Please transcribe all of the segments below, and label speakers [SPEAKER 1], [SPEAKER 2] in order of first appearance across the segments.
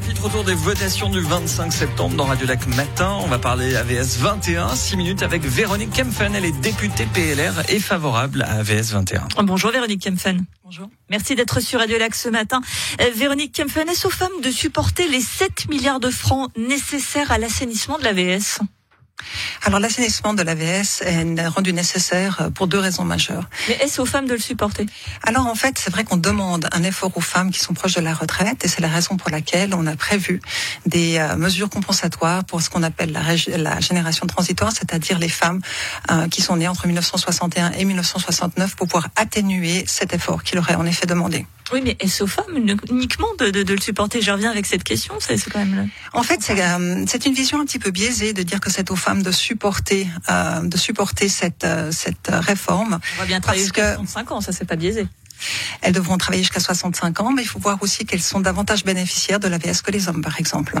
[SPEAKER 1] chapitre autour des votations du 25 septembre dans Radio Lac Matin. On va parler AVS 21, 6 minutes avec Véronique Kempfen. Elle est députée PLR et favorable à AVS 21.
[SPEAKER 2] Bonjour Véronique Kempfen. Bonjour. Merci d'être sur Radio Lac ce matin. Euh, Véronique Kempfen, est-ce aux femmes de supporter les 7 milliards de francs nécessaires à l'assainissement de l'AVS
[SPEAKER 3] alors l'assainissement de l'AVS est rendu nécessaire pour deux raisons majeures.
[SPEAKER 2] Mais est-ce aux femmes de le supporter?
[SPEAKER 3] Alors en fait, c'est vrai qu'on demande un effort aux femmes qui sont proches de la retraite et c'est la raison pour laquelle on a prévu des euh, mesures compensatoires pour ce qu'on appelle la, la, génération transitoire, c'est-à-dire les femmes euh, qui sont nées entre 1961 et 1969 pour pouvoir atténuer cet effort qui leur est en effet demandé.
[SPEAKER 2] Oui, mais est-ce aux femmes uniquement de, de, de, le supporter? Je reviens avec cette question. C'est quand même.
[SPEAKER 3] En fait, euh, c'est une vision un petit peu biaisée de dire que c'est aux femmes de supporter, euh, de supporter cette euh, cette réforme.
[SPEAKER 2] On va bien travailler jusqu'à 65 ans, ça c'est pas biaisé.
[SPEAKER 3] Elles devront travailler jusqu'à 65 ans, mais il faut voir aussi qu'elles sont davantage bénéficiaires de l'AVS que les hommes, par exemple.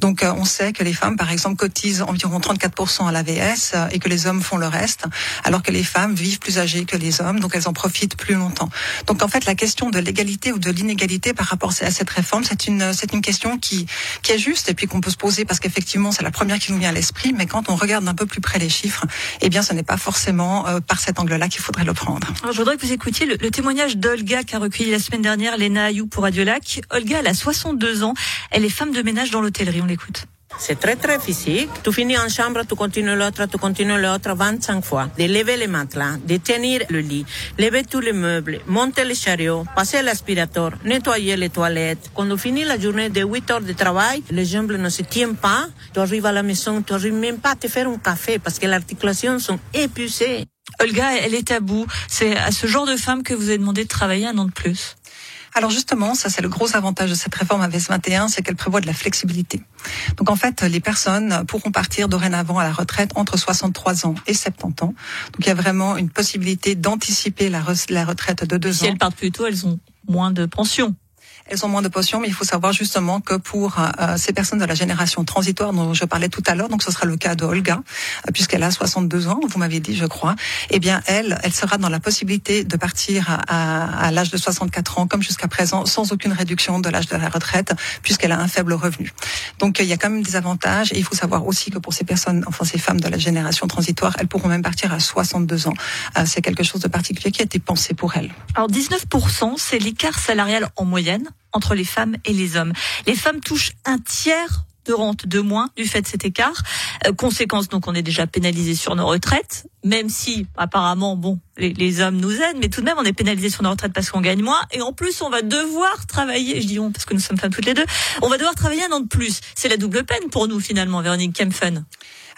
[SPEAKER 3] Donc, euh, on sait que les femmes, par exemple, cotisent environ 34% à l'AVS euh, et que les hommes font le reste, alors que les femmes vivent plus âgées que les hommes, donc elles en profitent plus longtemps. Donc, en fait, la question de l'égalité ou de l'inégalité par rapport à cette réforme, c'est une, c'est une question qui, qui est juste et puis qu'on peut se poser parce qu'effectivement, c'est la première qui nous vient à l'esprit, mais quand on regarde un peu plus près les chiffres, eh bien, ce n'est pas forcément euh, par cet angle-là qu'il faudrait le prendre.
[SPEAKER 2] Je voudrais que vous écoutiez le témoignage d'Olga qu'a recueilli la semaine dernière Léna Ayou pour Radio Lac. Olga, elle a 62 ans. Elle est femme de ménage dans l'hôtellerie. On l'écoute.
[SPEAKER 4] C'est très très physique. Tu finis en chambre, tu continues l'autre, tu continues l'autre 25 fois. De lever les matelas, de tenir le lit, lever tous les meubles, monter les chariots, passer l'aspirateur, nettoyer les toilettes. Quand tu finis la journée de 8 heures de travail, les jambes ne se tiennent pas. Tu arrives à la maison, tu arrives même pas à te faire un café parce que les articulations sont épuisées.
[SPEAKER 2] Olga, elle est à bout. C'est à ce genre de femme que vous avez demandé de travailler un an de plus.
[SPEAKER 3] Alors justement, ça c'est le gros avantage de cette réforme AVS 21, c'est qu'elle prévoit de la flexibilité. Donc en fait, les personnes pourront partir dorénavant à la retraite entre 63 ans et 70 ans. Donc il y a vraiment une possibilité d'anticiper la, la, retraite de deux ans.
[SPEAKER 2] Si elles partent plus tôt, elles ont moins de pension
[SPEAKER 3] elles ont moins de potions, mais il faut savoir justement que pour euh, ces personnes de la génération transitoire dont je parlais tout à l'heure, donc ce sera le cas de Olga, euh, puisqu'elle a 62 ans, vous m'aviez dit, je crois, eh bien elle, elle sera dans la possibilité de partir à, à l'âge de 64 ans, comme jusqu'à présent, sans aucune réduction de l'âge de la retraite, puisqu'elle a un faible revenu. Donc il y a quand même des avantages, et il faut savoir aussi que pour ces personnes, enfin ces femmes de la génération transitoire, elles pourront même partir à 62 ans. Euh, c'est quelque chose de particulier qui a été pensé pour elles.
[SPEAKER 2] Alors 19%, c'est l'écart salarial en moyenne entre les femmes et les hommes. Les femmes touchent un tiers de rente de moins du fait de cet écart. Euh, conséquence, donc on est déjà pénalisé sur nos retraites, même si apparemment, bon, les, hommes nous aident, mais tout de même on est pénalisé sur nos retraites parce qu'on gagne moins, et en plus on va devoir travailler, je dis on parce que nous sommes femmes toutes les deux, on va devoir travailler un an de plus. C'est la double peine pour nous finalement, Véronique Kempfen.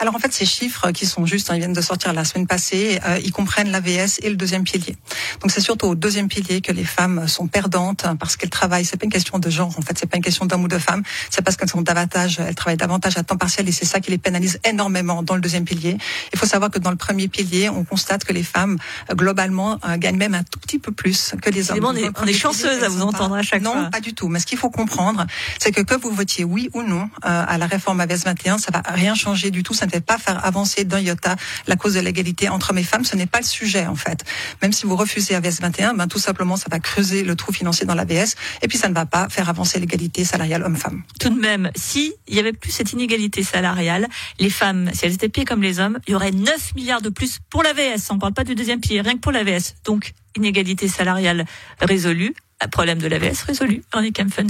[SPEAKER 3] Alors en fait, ces chiffres qui sont justes, hein, ils viennent de sortir la semaine passée, euh, ils comprennent l'AVS et le deuxième pilier. Donc c'est surtout au deuxième pilier que les femmes sont perdantes hein, parce qu'elles travaillent. C'est pas une question de genre, en fait, c'est pas une question d'homme ou de femme. C'est parce qu'elles sont davantage, elles travaillent davantage à temps partiel et c'est ça qui les pénalise énormément dans le deuxième pilier. Il faut savoir que dans le premier pilier, on constate que les femmes euh, globalement euh, gagnent même un tout petit peu plus que les hommes.
[SPEAKER 2] on est, on est chanceuses à vous entendre à chaque
[SPEAKER 3] non,
[SPEAKER 2] fois.
[SPEAKER 3] Non, pas du tout. Mais ce qu'il faut comprendre, c'est que que vous votiez oui ou non à la réforme AVS 21, ça va rien changer du tout. Ça ne fait pas faire avancer d'un iota la cause de l'égalité entre hommes et femmes. Ce n'est pas le sujet, en fait. Même si vous refusez AVS 21, ben, tout simplement, ça va creuser le trou financier dans l'AVS et puis ça ne va pas faire avancer l'égalité salariale homme-femme.
[SPEAKER 2] Tout de même, si il y avait plus cette inégalité salariale, les femmes, si elles étaient payées comme les hommes, il y aurait 9 milliards de plus pour l'AVS. On ne parle pas du deuxième pilier, rien que pour l'AVS. Donc, inégalité salariale résolue, problème de l'AVS résolu. On est fun.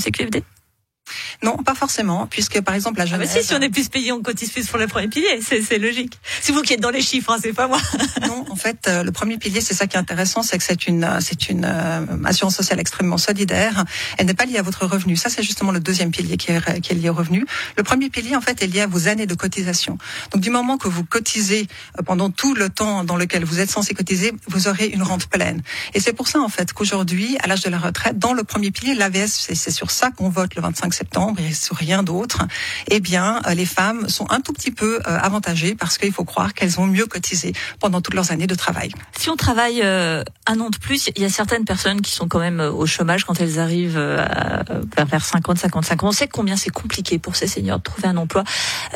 [SPEAKER 3] Non, pas forcément, puisque par exemple la jeunesse.
[SPEAKER 2] Ah bah si, si on est plus payé, on cotise plus pour le premier pilier, c'est logique. C'est vous qui êtes dans les chiffres, hein, c'est pas moi.
[SPEAKER 3] non, en fait, euh, le premier pilier, c'est ça qui est intéressant, c'est que c'est une, c'est une euh, assurance sociale extrêmement solidaire. Elle n'est pas liée à votre revenu. Ça, c'est justement le deuxième pilier qui est, qui est lié au revenu. Le premier pilier, en fait, est lié à vos années de cotisation. Donc, du moment que vous cotisez euh, pendant tout le temps dans lequel vous êtes censé cotiser, vous aurez une rente pleine. Et c'est pour ça, en fait, qu'aujourd'hui, à l'âge de la retraite, dans le premier pilier, l'AVS, c'est sur ça qu'on vote le 25 septembre et sur rien d'autre, eh bien, euh, les femmes sont un tout petit peu euh, avantagées parce qu'il faut croire qu'elles ont mieux cotisé pendant toutes leurs années de travail.
[SPEAKER 2] Si on travaille euh, un an de plus, il y a certaines personnes qui sont quand même au chômage quand elles arrivent vers 50, 55 ans. On sait combien c'est compliqué pour ces seniors de trouver un emploi.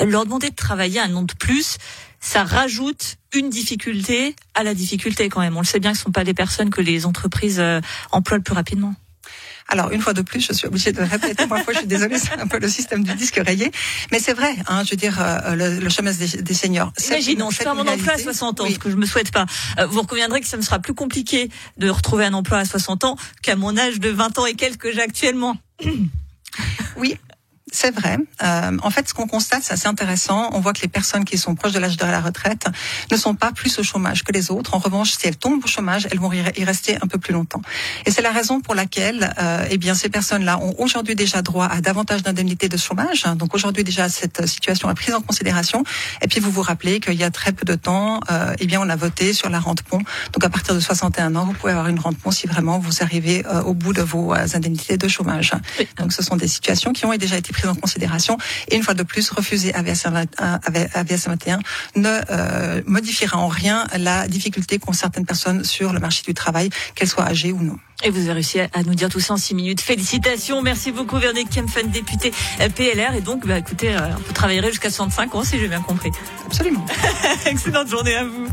[SPEAKER 2] Leur demander de travailler un an de plus, ça rajoute une difficulté à la difficulté quand même. On le sait bien que ce ne sont pas des personnes que les entreprises emploient le plus rapidement.
[SPEAKER 3] Alors, une fois de plus, je suis obligée de répéter. Parfois, je suis désolée, c'est un peu le système du disque rayé. Mais c'est vrai, hein, je veux dire, euh, le, le chômage des, des seniors. c'est
[SPEAKER 2] Imaginons, je perds mon emploi à
[SPEAKER 3] réalité.
[SPEAKER 2] 60 ans,
[SPEAKER 3] Oui.
[SPEAKER 2] ce que je me souhaite pas. Euh, Vous reconviendrez que ça me sera plus compliqué de retrouver un emploi à 60 ans qu'à mon âge de 20 ans et quelques que j'ai actuellement.
[SPEAKER 3] Oui. C'est vrai. Euh, en fait, ce qu'on constate, c'est assez intéressant. On voit que les personnes qui sont proches de l'âge de la retraite ne sont pas plus au chômage que les autres. En revanche, si elles tombent au chômage, elles vont y rester un peu plus longtemps. Et c'est la raison pour laquelle, euh, eh bien, ces personnes-là ont aujourd'hui déjà droit à davantage d'indemnités de chômage. Donc aujourd'hui déjà, cette situation est prise en considération. Et puis vous vous rappelez qu'il y a très peu de temps, euh, eh bien, on a voté sur la rente pont. Donc à partir de 61 ans, vous pouvez avoir une rente pont si vraiment vous arrivez euh, au bout de vos euh, indemnités de chômage. Donc ce sont des situations qui ont déjà été prises en considération. Et une fois de plus, refuser AVS 21, AVS 21 ne euh, modifiera en rien la difficulté qu'ont certaines personnes sur le marché du travail, qu'elles soient âgées ou non.
[SPEAKER 2] Et vous avez réussi à nous dire tout ça en 6 minutes. Félicitations, merci beaucoup Véronique Kempfen, députée euh, PLR. Et donc, bah, écoutez, euh, vous travaillerez jusqu'à 65 ans si j'ai bien compris.
[SPEAKER 3] Absolument.
[SPEAKER 2] Excellente journée à vous.